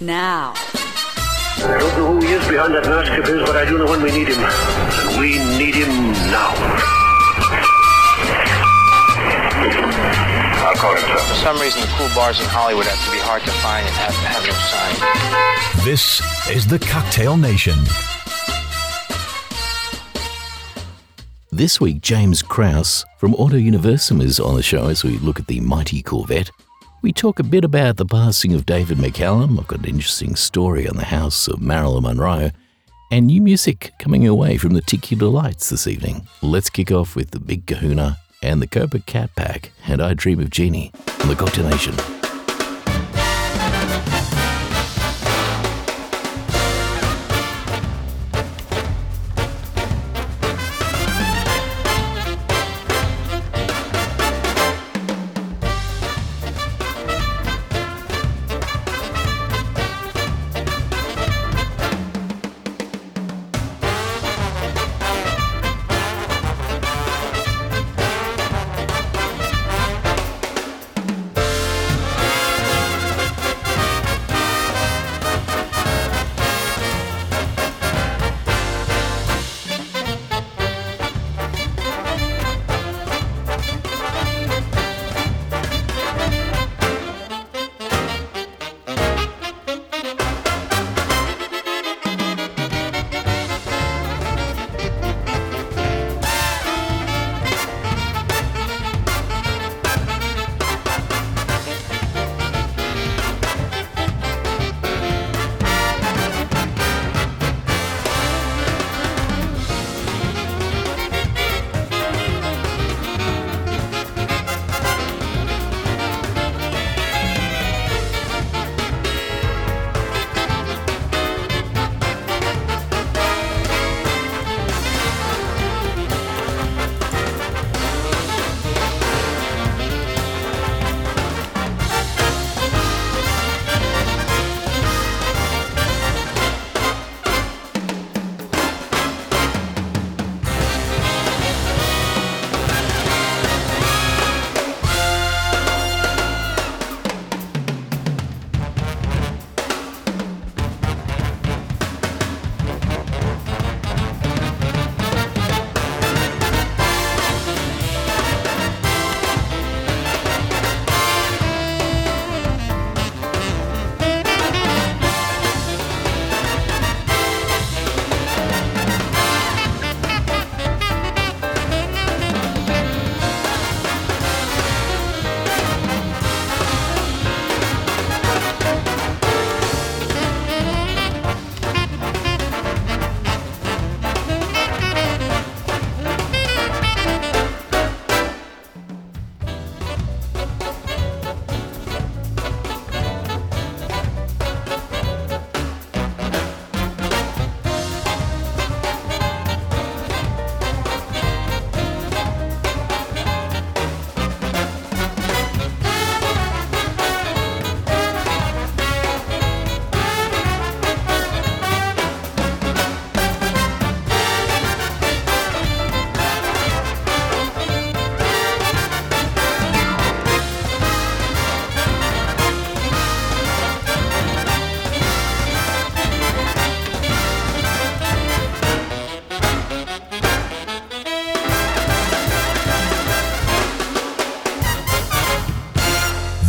now. I don't know who he is behind that mask of his, but I do know when we need him. And we need him now. I'll call him, sir. For some reason, the cool bars in Hollywood have to be hard to find and have to have no sign. This is the Cocktail Nation. This week, James Kraus from Auto Universum is on the show as we look at the mighty Corvette. We talk a bit about the passing of David McCallum. I've got an interesting story on the house of Marilyn Monroe and new music coming away from the Tiki Delights this evening. Let's kick off with the Big Kahuna and the Copa Cat Pack and I Dream of Jeannie on the Cocktail Nation.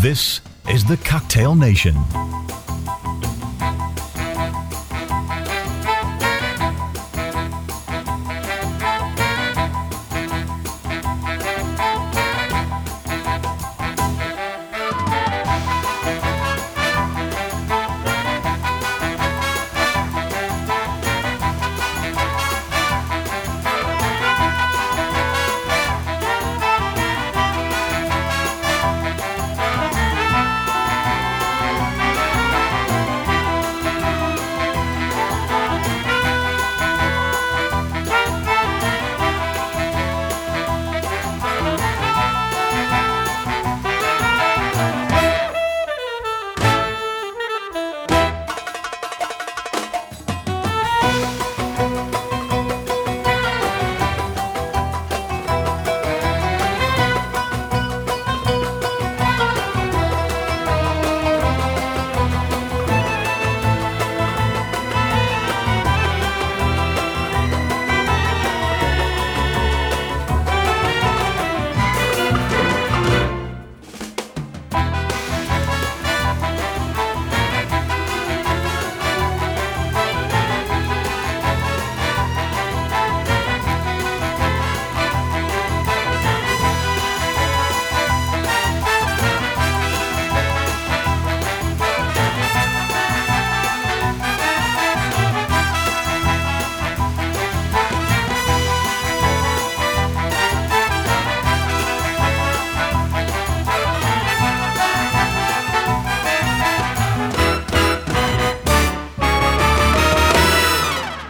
This is the Cocktail Nation.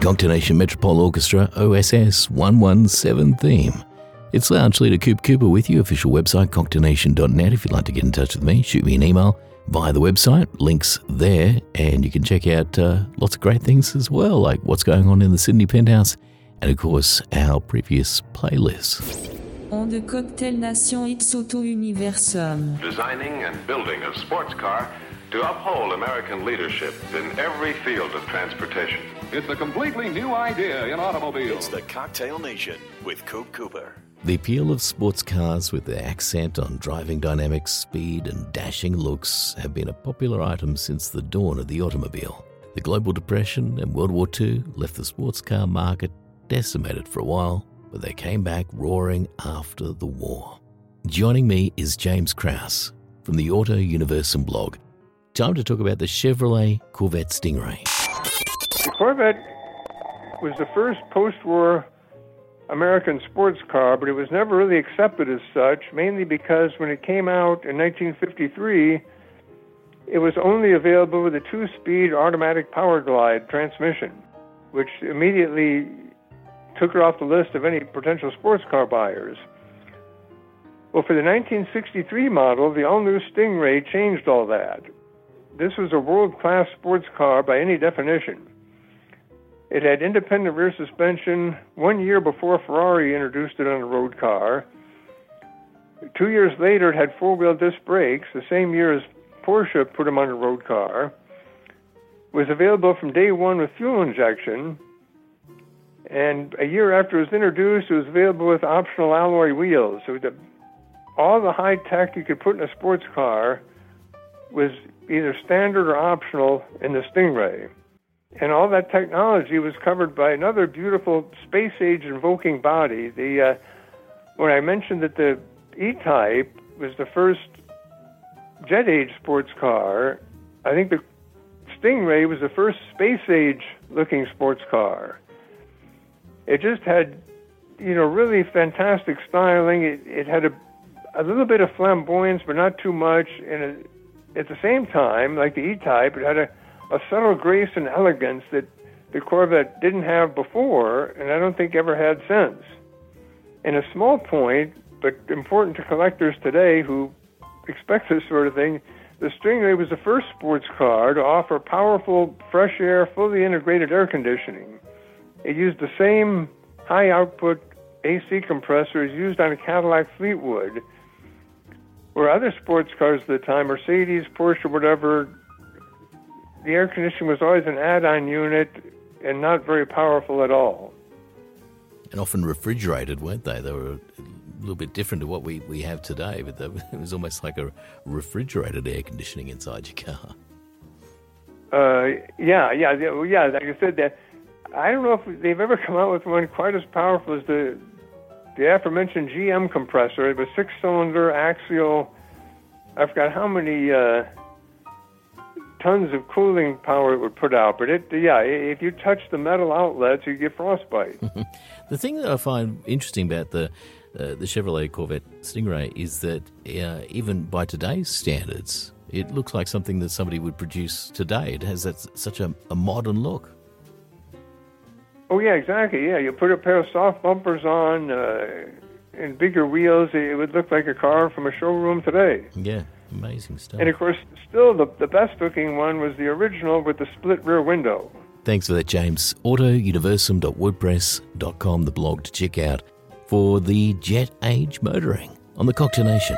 Cocktail Nation Metropole Orchestra OSS 117 theme. It's Lounge Leader Coop Cooper with you, official website cocktailnation.net. If you'd like to get in touch with me, shoot me an email via the website, links there, and you can check out uh, lots of great things as well, like what's going on in the Sydney Penthouse, and of course, our previous playlists. On the Cocktail Nation it's Auto Universum. designing and building a sports car to uphold American leadership in every field of transportation. It's a completely new idea in automobiles. It's the Cocktail Nation with Coop Cooper. The appeal of sports cars with their accent on driving dynamics, speed, and dashing looks have been a popular item since the dawn of the automobile. The global depression and World War II left the sports car market decimated for a while, but they came back roaring after the war. Joining me is James Kraus from the Auto Universum blog. Time to talk about the Chevrolet Corvette Stingray. The Corvette was the first post war American sports car, but it was never really accepted as such, mainly because when it came out in 1953, it was only available with a two speed automatic Powerglide transmission, which immediately took it off the list of any potential sports car buyers. Well, for the 1963 model, the all new Stingray changed all that. This was a world class sports car by any definition. It had independent rear suspension one year before Ferrari introduced it on a road car. Two years later, it had four wheel disc brakes, the same year as Porsche put them on a road car. Was available from day one with fuel injection. And a year after it was introduced, it was available with optional alloy wheels. So the, all the high tech you could put in a sports car was either standard or optional in the Stingray. And all that technology was covered by another beautiful space age invoking body. The uh, when I mentioned that the E-Type was the first jet age sports car, I think the Stingray was the first space age looking sports car. It just had, you know, really fantastic styling. It, it had a, a little bit of flamboyance, but not too much. And it, at the same time, like the E-Type, it had a, a subtle grace and elegance that the Corvette didn't have before, and I don't think ever had since. And a small point, but important to collectors today who expect this sort of thing, the Stingray was the first sports car to offer powerful, fresh air, fully integrated air conditioning. It used the same high output AC compressor as used on a Cadillac Fleetwood, where other sports cars at the time, Mercedes, Porsche, whatever, the air conditioning was always an add on unit and not very powerful at all. And often refrigerated, weren't they? They were a little bit different to what we, we have today, but it was almost like a refrigerated air conditioning inside your car. Uh, yeah, yeah, yeah, yeah. Like I said, that I don't know if they've ever come out with one quite as powerful as the the aforementioned GM compressor. It was six cylinder axial. I forgot how many uh, tons of cooling power it would put out, but it yeah, if you touch the metal outlets, you get frostbite. The thing that I find interesting about the uh, the Chevrolet Corvette Stingray is that uh, even by today's standards, it looks like something that somebody would produce today. It has that such a, a modern look. Oh yeah, exactly. Yeah, you put a pair of soft bumpers on uh, and bigger wheels, it would look like a car from a showroom today. Yeah, amazing stuff. And of course, still the the best looking one was the original with the split rear window. Thanks for that, James. AutoUniversum.wordpress.com, the blog to check out for the jet age motoring on the Cocktail Nation.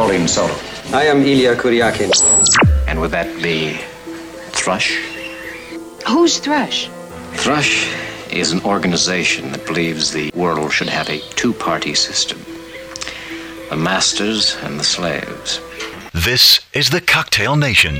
My name Solo. I am Illya Kuryakin. And would that be Thrush? Who's Thrush? Thrush is an organization that believes the world should have a two party system the masters and the slaves. This is the Cocktail Nation.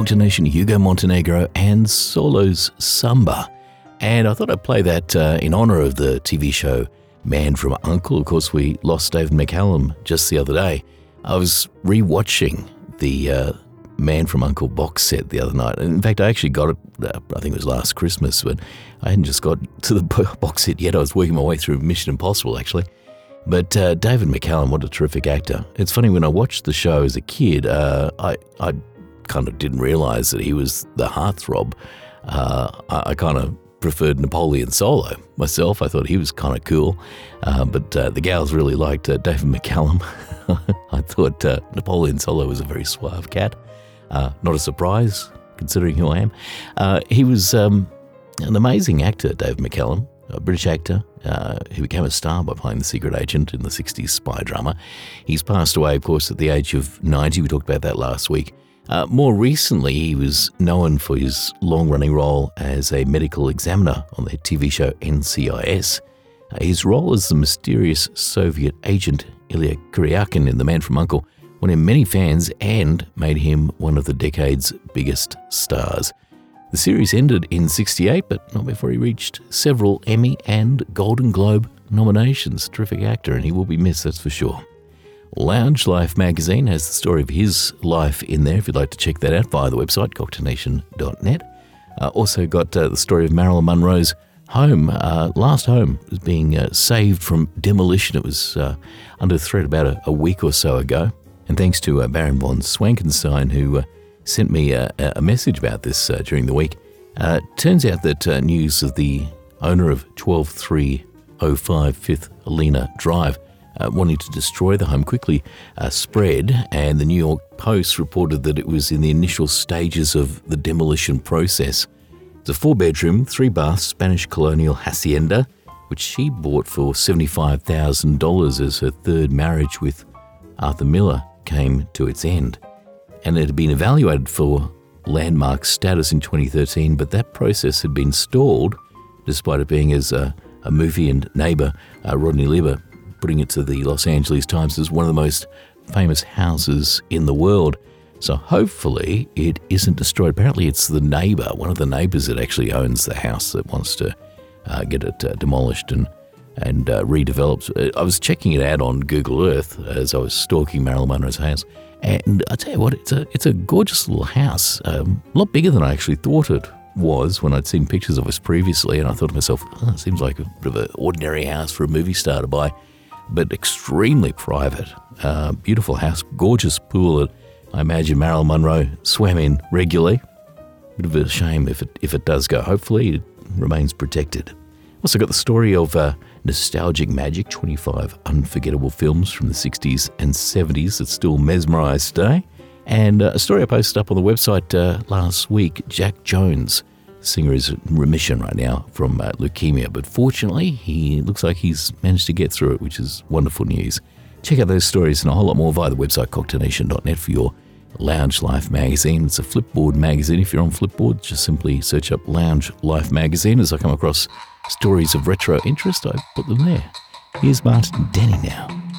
Cocktail Nation, Hugo Montenegro, and Solo's Samba. And I thought I'd play that uh, in honor of the TV show Man from Uncle. Of course, we lost David McCallum just the other day. I was rewatching the uh, Man from Uncle box set the other night. In fact, I actually got it, uh, I think it was last Christmas, but I hadn't just got to the box set yet. I was working my way through Mission Impossible, actually. But uh, David McCallum, what a terrific actor. It's funny, when I watched the show as a kid, uh, I, I kind of didn't realize that he was the heartthrob. Uh, I, I kind of preferred Napoleon Solo myself. I thought he was kind of cool. Uh, but uh, the gals really liked uh, David McCallum. I thought Napoleon Solo was a very suave cat. not a surprise, considering who I am. he was um, an amazing actor, David McCallum a British actor uh, who became a star by playing the secret agent in the 60s spy drama. He's passed away, of course, at the age of 90. We talked about that last week. Uh, more recently, he was known for his long running role as a medical examiner on the TV show NCIS. Uh, his role as the mysterious Soviet agent Illya Kuryakin in The Man from Uncle won him many fans and made him one of the decade's biggest stars. The series ended in 68, but not before he reached several Emmy and Golden Globe nominations. Terrific actor, and he will be missed, that's for sure. Lounge Life magazine has the story of his life in there if you'd like to check that out via the website, cocktailnation.net. Uh, also, got uh, the story of Marilyn Monroe's home, uh, last home, was being uh, saved from demolition. It was uh, under threat about a, a, week or so ago. And thanks to uh, Baron von Swankenstein, who sent me a, a message about this uh, during the week. Uh, turns out that uh, news of the owner of 12305 Fifth Helena Drive uh, wanting to destroy the home quickly uh, spread, and the New York Post reported that it was in the initial stages of the demolition process. It's a four bedroom, three bath Spanish colonial hacienda, which she bought for $75,000 as her third marriage with Arthur Miller came to its end and it had been evaluated for landmark status in 2013, but that process had been stalled despite it being as a, a movie and neighbor, uh, Rodney Lieber, putting it to the Los Angeles Times as one of the most famous houses in the world. So hopefully it isn't destroyed. Apparently, it's the neighbor, one of the neighbors that actually owns the house that wants to uh, get it uh, demolished and and uh, redeveloped. Uh, I was checking it out on Google Earth as I was stalking Marilyn Monroe's house, and I tell you what, it's a it's a gorgeous little house, um, a lot bigger than I actually thought it was when I'd seen pictures of it previously, and I thought to myself, oh, it seems like a bit of an ordinary house for a movie star to buy, but extremely private. Uh, beautiful house, gorgeous pool that I imagine Marilyn Monroe swam in regularly. Bit of a shame if it if it does go. Hopefully, it remains protected. Also got the story of uh, Nostalgic Magic, 25 unforgettable films from the 60s and 70s that still mesmerise today. And uh, a story I posted up on the website uh, last week Jack Jones, singer, is in remission right now from uh, leukemia, but fortunately, he looks like he's managed to get through it, which is wonderful news. Check out those stories and a whole lot more via the website cocktailnation.net for your Lounge Life magazine. It's a Flipboard magazine. If you're on Flipboard, just simply search up Lounge Life magazine. As I come across stories of retro interest, I put them there. Here's Martin Denny now.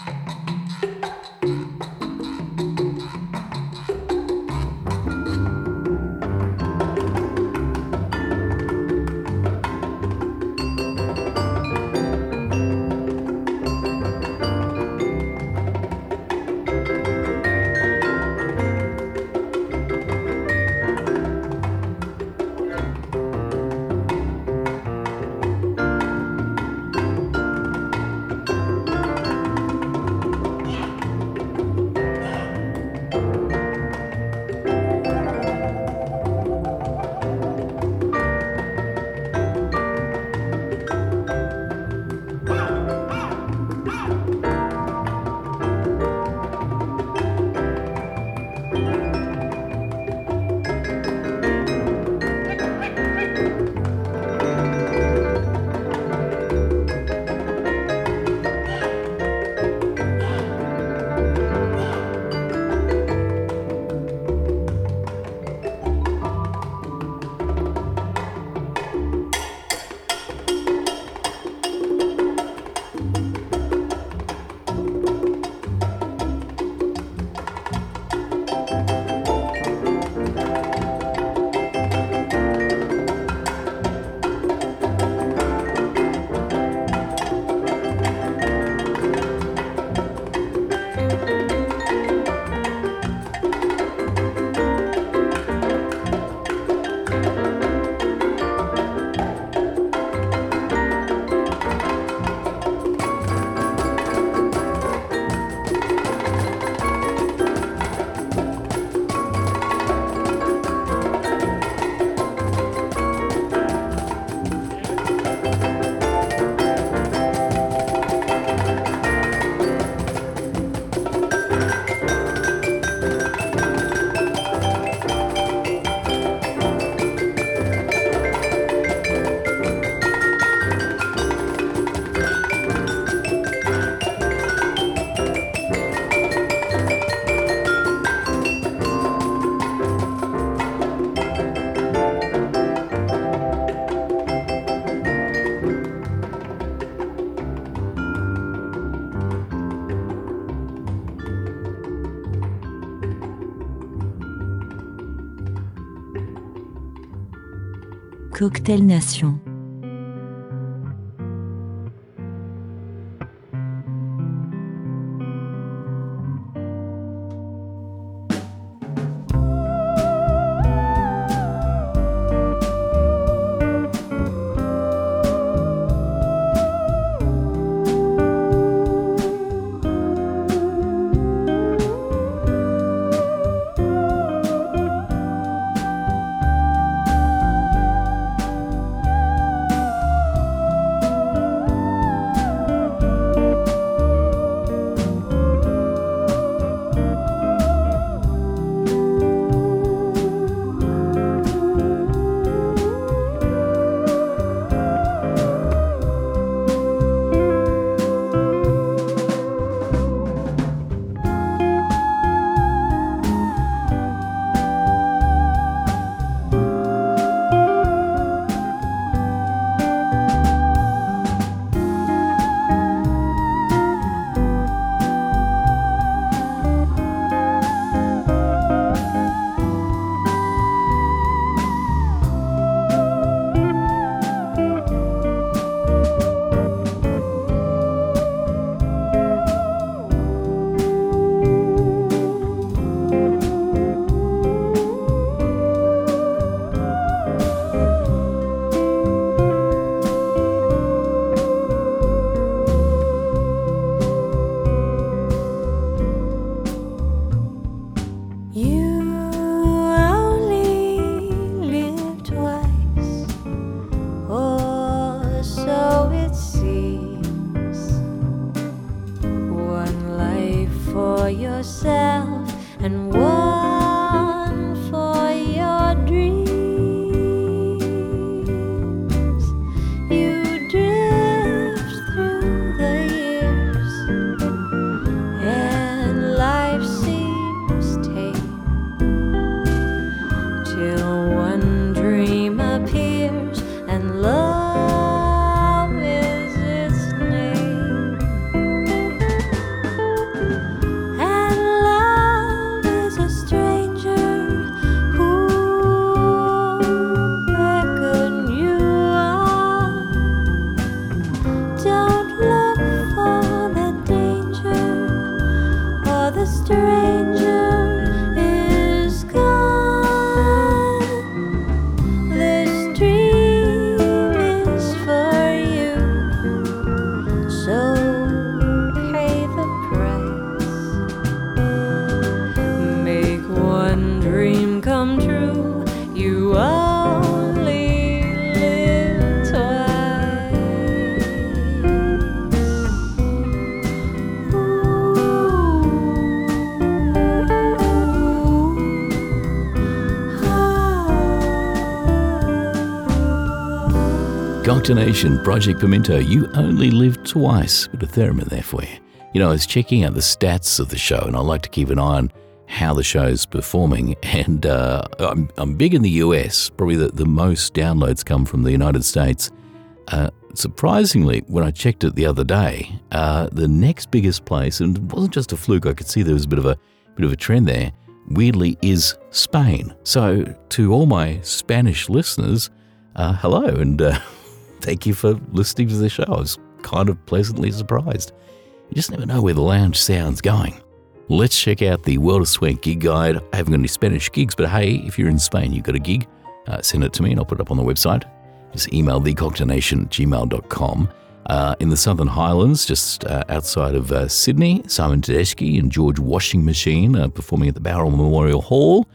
Cocktail Nation. Nation, Project Pimento, you only live twice. Bit of theremin there for you. You know, I was checking out the stats of the show, and I like to keep an eye on how the show's performing. And uh, I'm, I'm big in the US. Probably the, the most downloads come from the United States. Uh, surprisingly, when I checked it the other day, uh, the next biggest place, and it wasn't just a fluke, I could see there was a bit of a bit of a trend there. Weirdly, is Spain. So, to all my Spanish listeners, uh, hello, and uh, thank you for listening to the show. I was kind of pleasantly surprised. You just never know where the lounge sound's going. Let's check out the World of Swank gig guide. I haven't got any Spanish gigs, but hey, if you're in Spain, you've got a gig, uh, send it to me and I'll put it up on the website. Just email thecocktailnation gmail.com. Uh, in the Southern Highlands, just uh, outside of uh, Sydney, Simon Tedeschi and George Washingmachine are performing at the Bowral Memorial Hall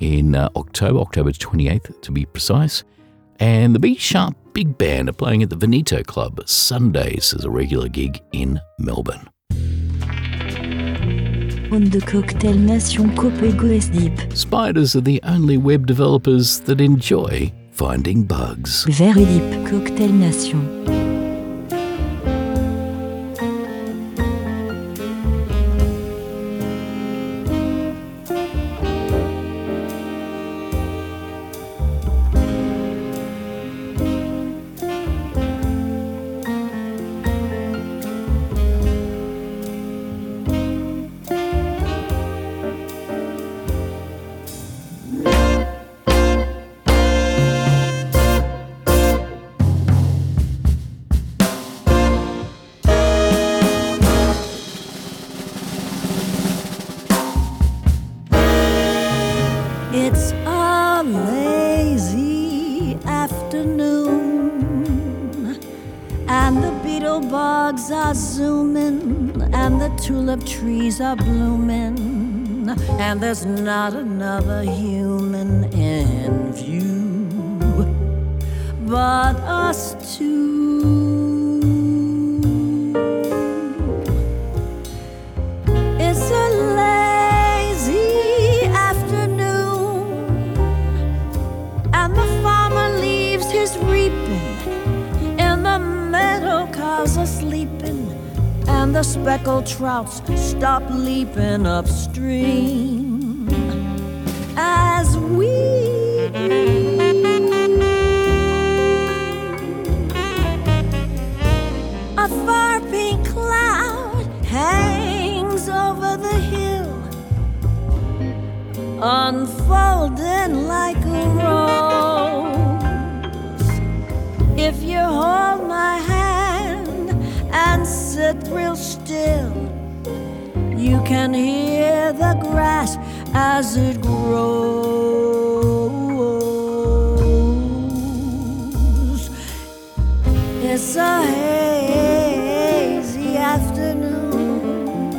in uh, October, October 28th to be precise. And the B Sharp Big Band are playing at the Veneto Club Sundays as a regular gig in Melbourne. On the Cocktail Nation Copego Deep. Spiders are the only web developers that enjoy finding bugs. Cocktail Nation. Not another human in view but us two. It's a lazy afternoon, and the farmer leaves his reaping in the meadow, cows are sleeping, and the speckled trouts stop leaping upstream can hear the grass as it grows. It's a hazy afternoon,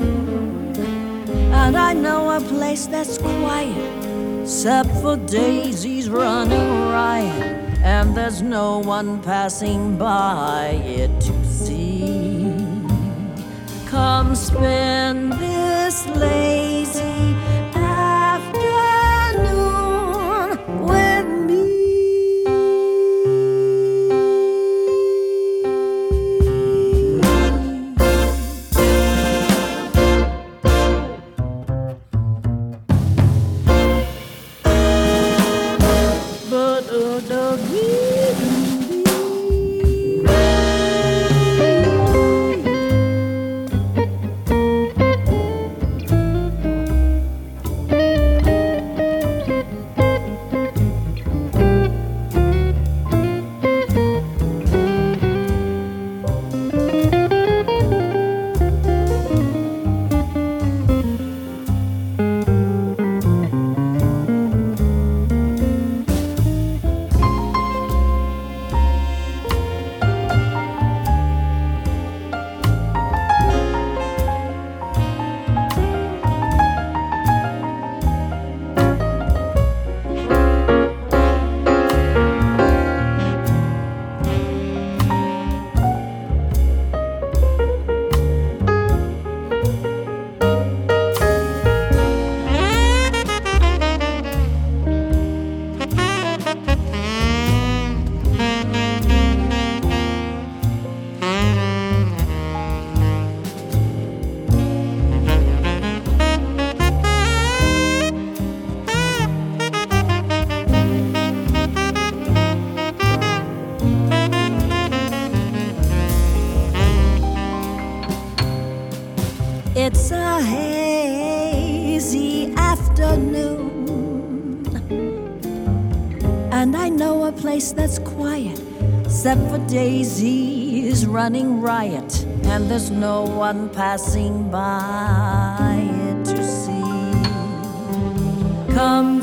and I know a place that's quiet, except for daisies running riot, and there's no one passing by it to see. Come spend this lane. For daisies running riot, and there's no one passing by to see. Come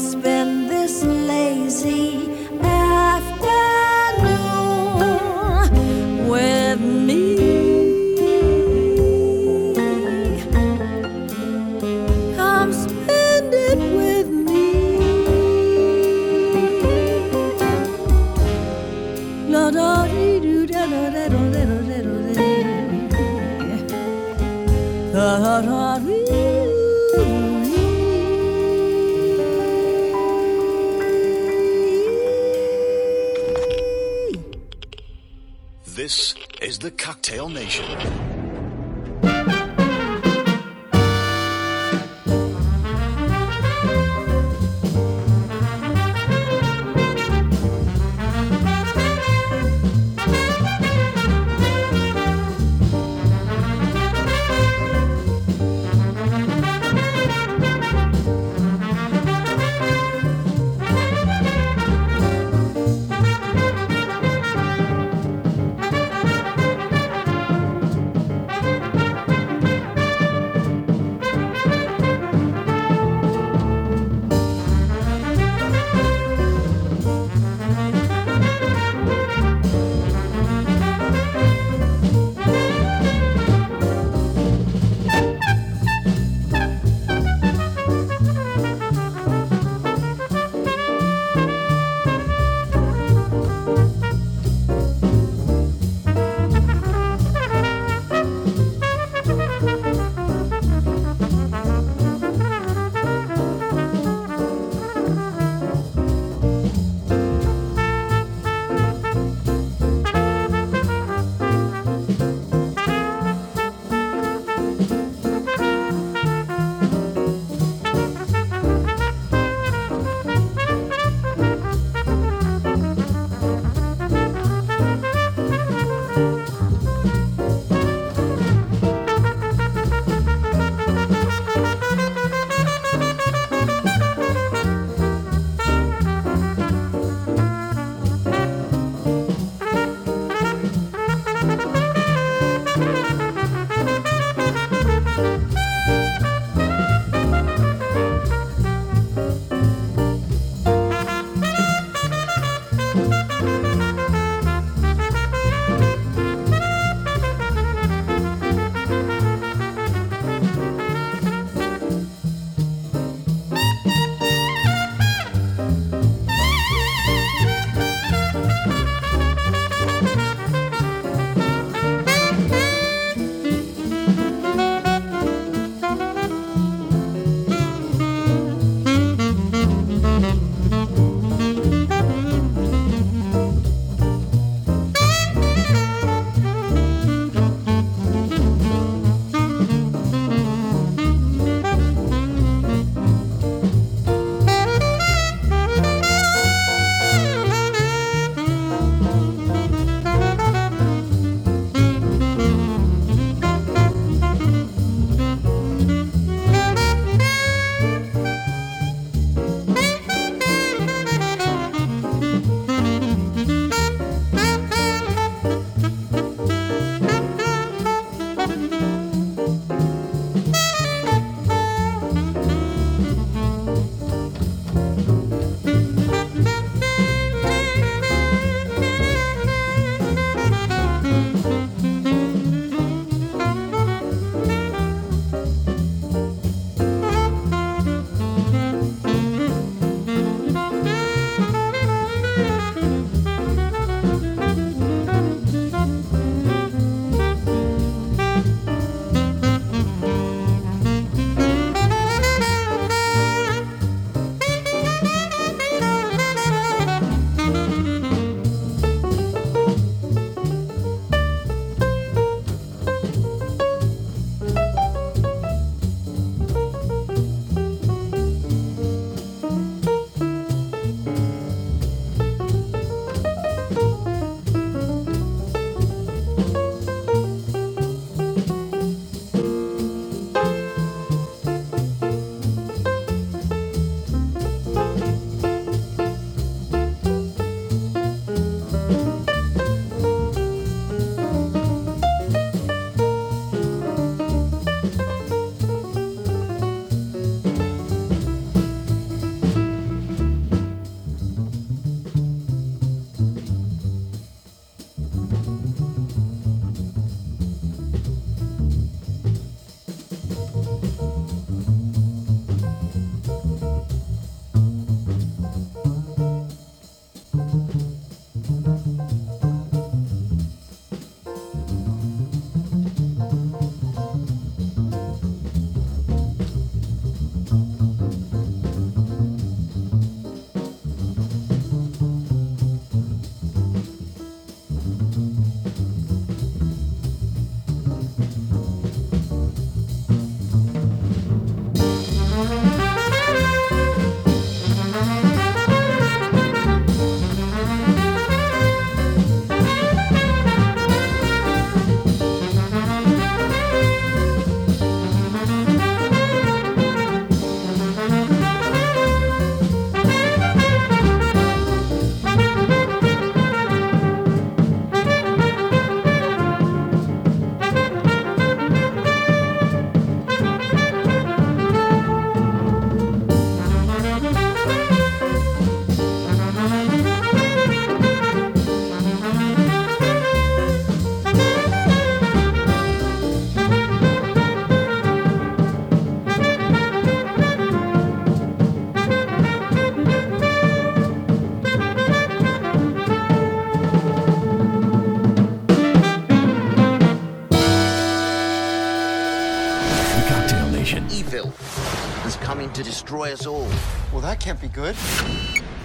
to destroy us all. Well, that can't be good.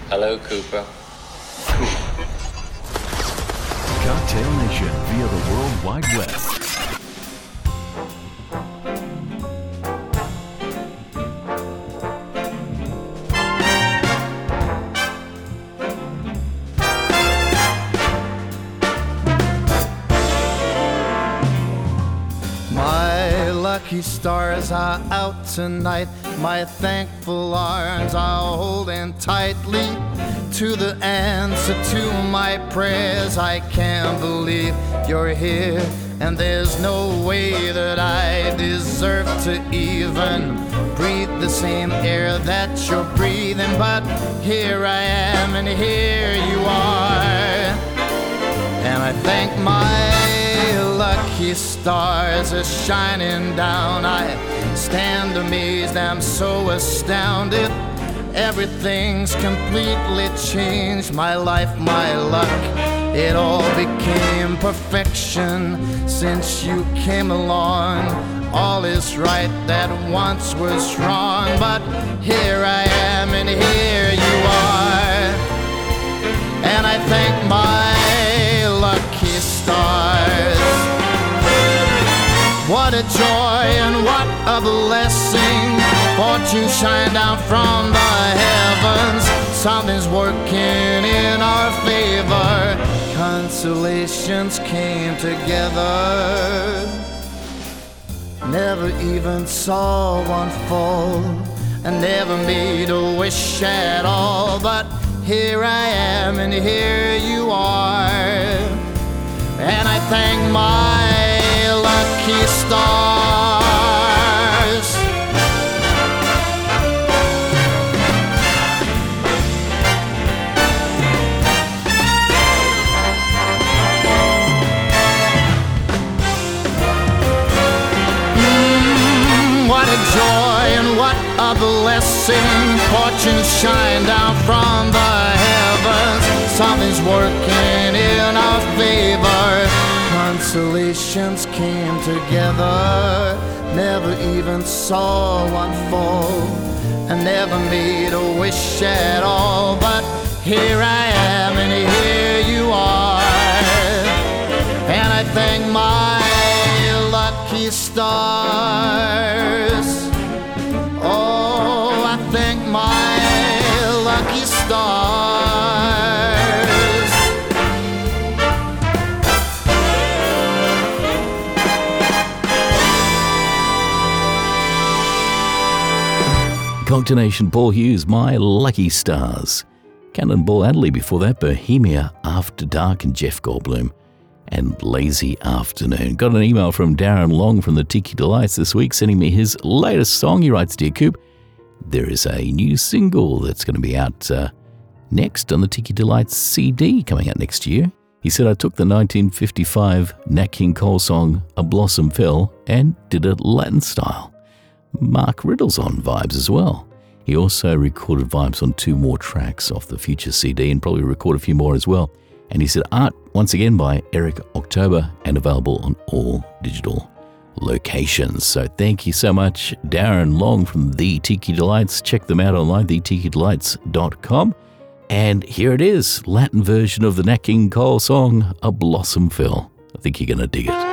Hello, Cooper. Cocktail Nation via the World Wide Web. Lucky stars are out tonight. My thankful arms are holding tightly to the answer to my prayers. I can't believe you're here, and there's no way that I deserve to even breathe the same air that you're breathing. But here I am, and here you are, and I thank my lucky stars shining down. I stand amazed, I'm so astounded. Everything's completely changed. My life, my luck, it all became perfection since you came along. All is right that once was wrong, but here I am and here you are. Joy and what a blessing. Fortune shine down from the heavens. Something's working in our favor. Consolations came together. Never even saw one fall. I never made a wish at all. But here I am and here you are. And I thank my lucky stars. Mm, what a joy and what a blessing. Fortune shine down from the heavens. Something's working in our favor. Consolations came together. Never even saw one fall. I never made a wish at all. But here I am and here you are. And I thank my lucky stars. Cocktail Paul Hughes, My Lucky Stars. Cannonball Adderley before that, Bohemia After Dark and Jeff Goldblum and Lazy Afternoon. Got an email from Darren Long from the Tiki Delights this week sending me his latest song. He writes, Dear Coop, there is a new single that's going to be out uh, next on the Tiki Delights CD coming out next year. He said, I took the 1955 Nat King Cole song A Blossom Fell and did it Latin style. Mark Riddle's on vibes as well. He also recorded vibes on two more tracks off the future CD and probably record a few more as well. And he said, Art, once again by Eric October and available on all digital locations. So thank you so much, Darren Long from The Tiki Delights. Check them out online, thetikidelights.com. And here it is, Latin version of the Nat King Cole song, A Blossom Fell. I think you're going to dig it.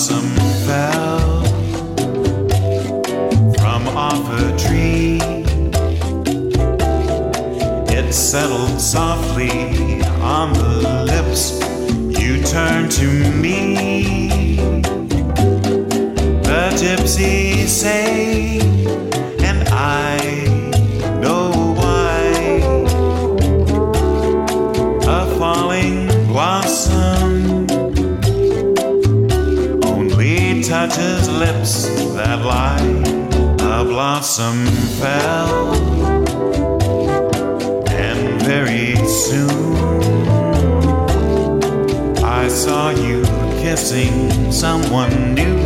Blossom fell from off a tree. It settled softly on the lips. You turned to me. The gypsies say, lips that lie. A blossom fell, and very soon I saw you kissing someone new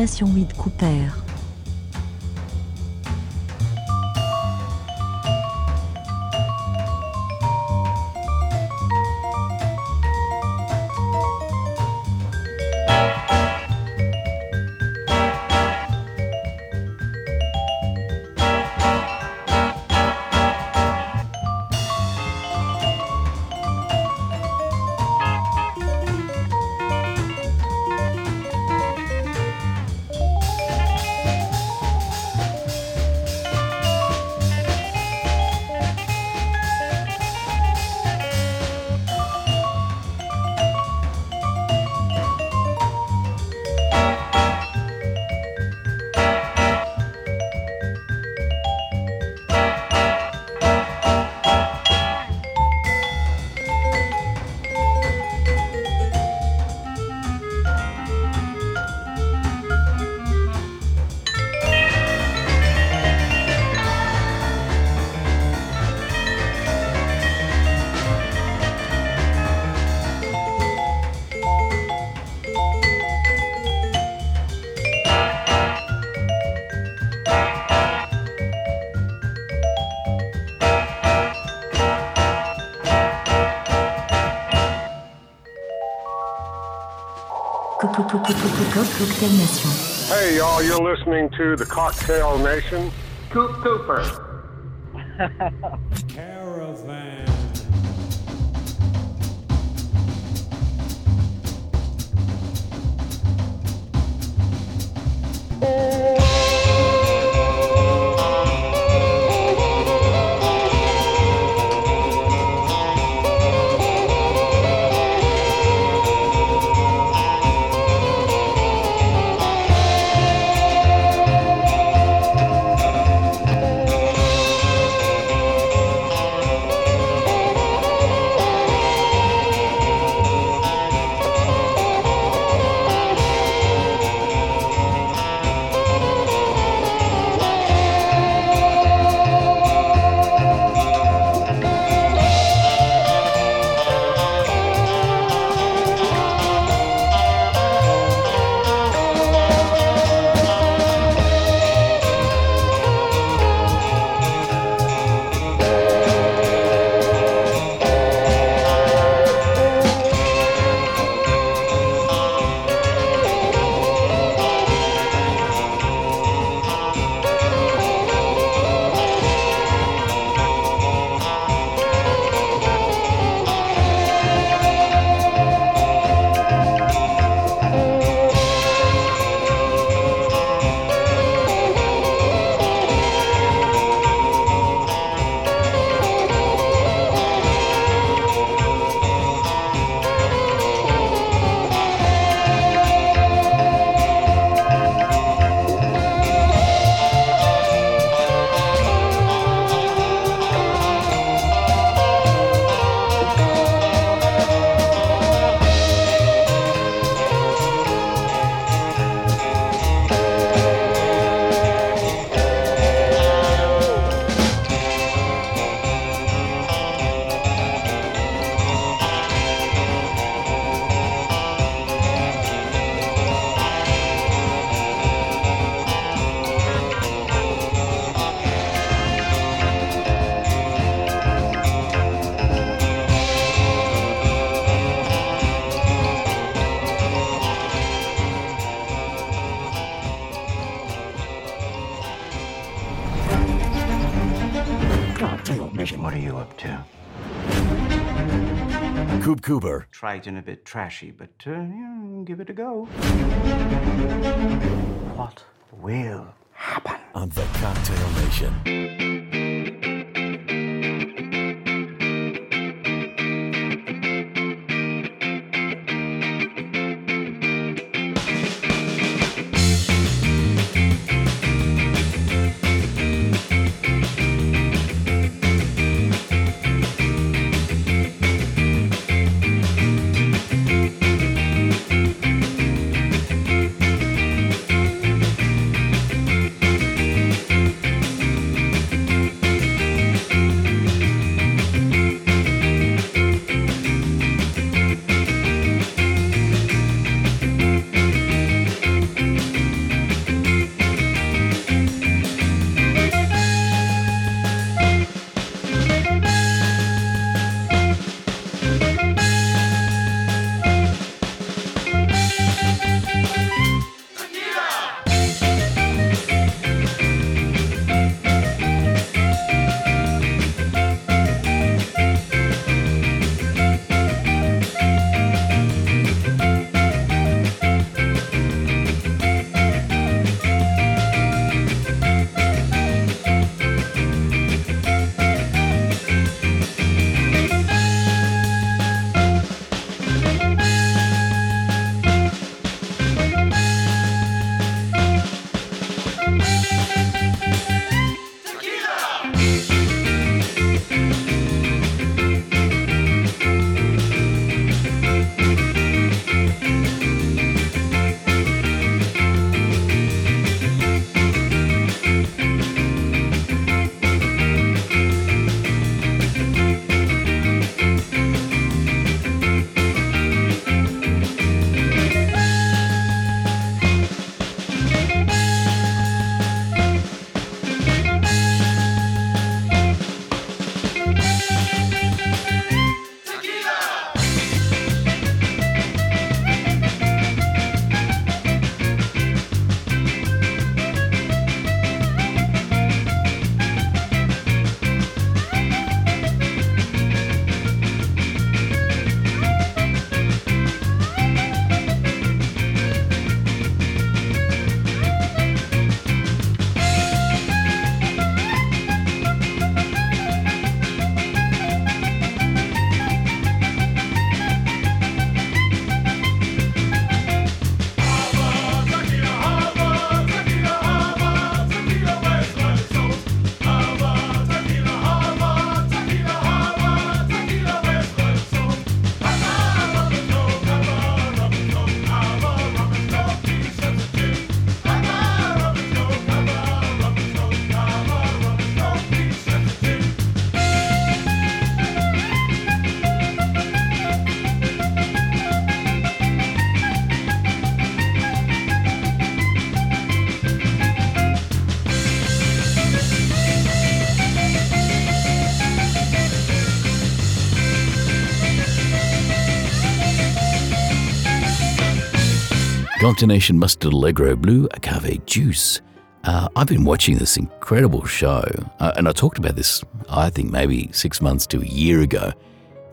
Cocktail Nation 8 Cooper. Cocktail Nation. Hey, y'all, you're listening to the Cocktail Nation. Coop Cooper. What are you up to? Coop Cooper. Trite and a bit trashy, but uh, yeah, give it a go. What will happen? On the Cocktail Nation. Combination Mustard Allegro Blue Agave Juice. Uh, I've been watching this incredible show, uh, and I talked about this, I think, maybe six months to a year ago,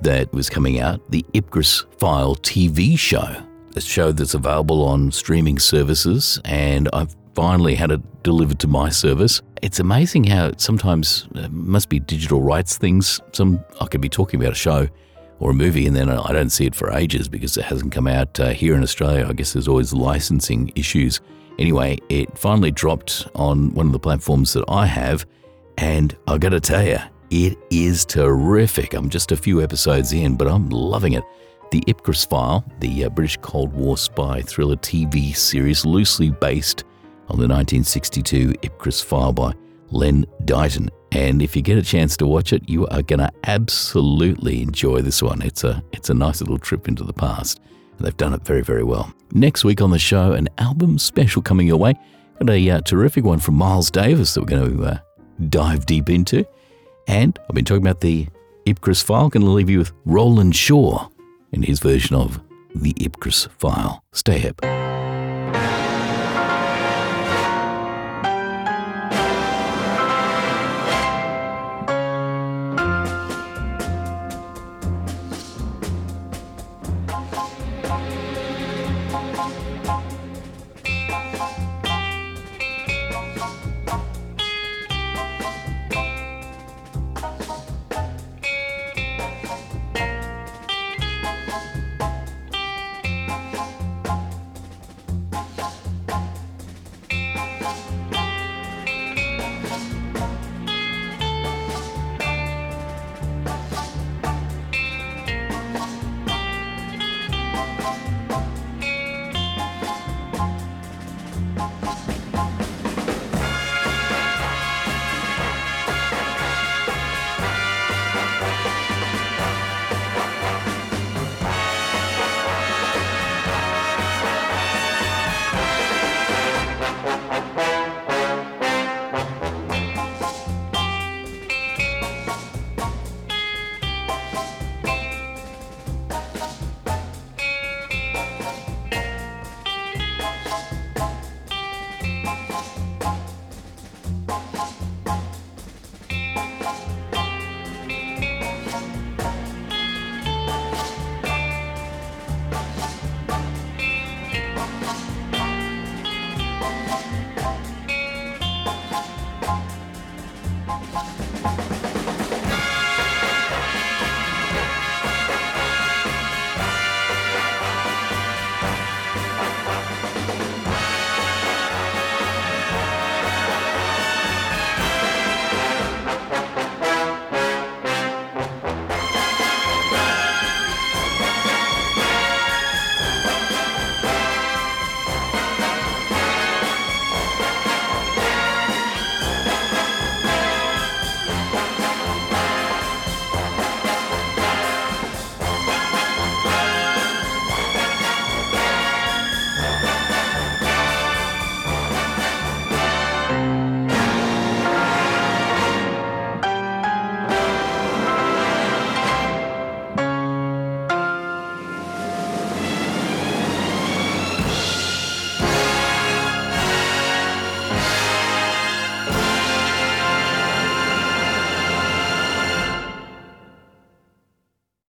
that was coming out the Ipcress File TV show, a show that's available on streaming services, and I've finally had it delivered to my service. It's amazing how sometimes it must be digital rights things. Some I could be talking about a show or a movie, and then I don't see it for ages because it hasn't come out uh, here in Australia. I guess there's always licensing issues. Anyway, it finally dropped on one of the platforms that I have, and I got to tell you, it is terrific. I'm just a few episodes in, but I'm loving it. The Ipcress File, the uh, British Cold War spy thriller TV series, loosely based on the 1962 Ipcress File by Len Deighton. And if you get a chance to watch it, you are going to absolutely enjoy this one. It's a it's a nice little trip into the past. And they've done it very, very well. Next week on the show, an album special coming your way. Got a uh, terrific one from Miles Davis that we're going to uh, dive deep into. And I've been talking about the Ipcress file. Going to leave you with Roland Shaw in his version of the Ipcress file. Stay hip.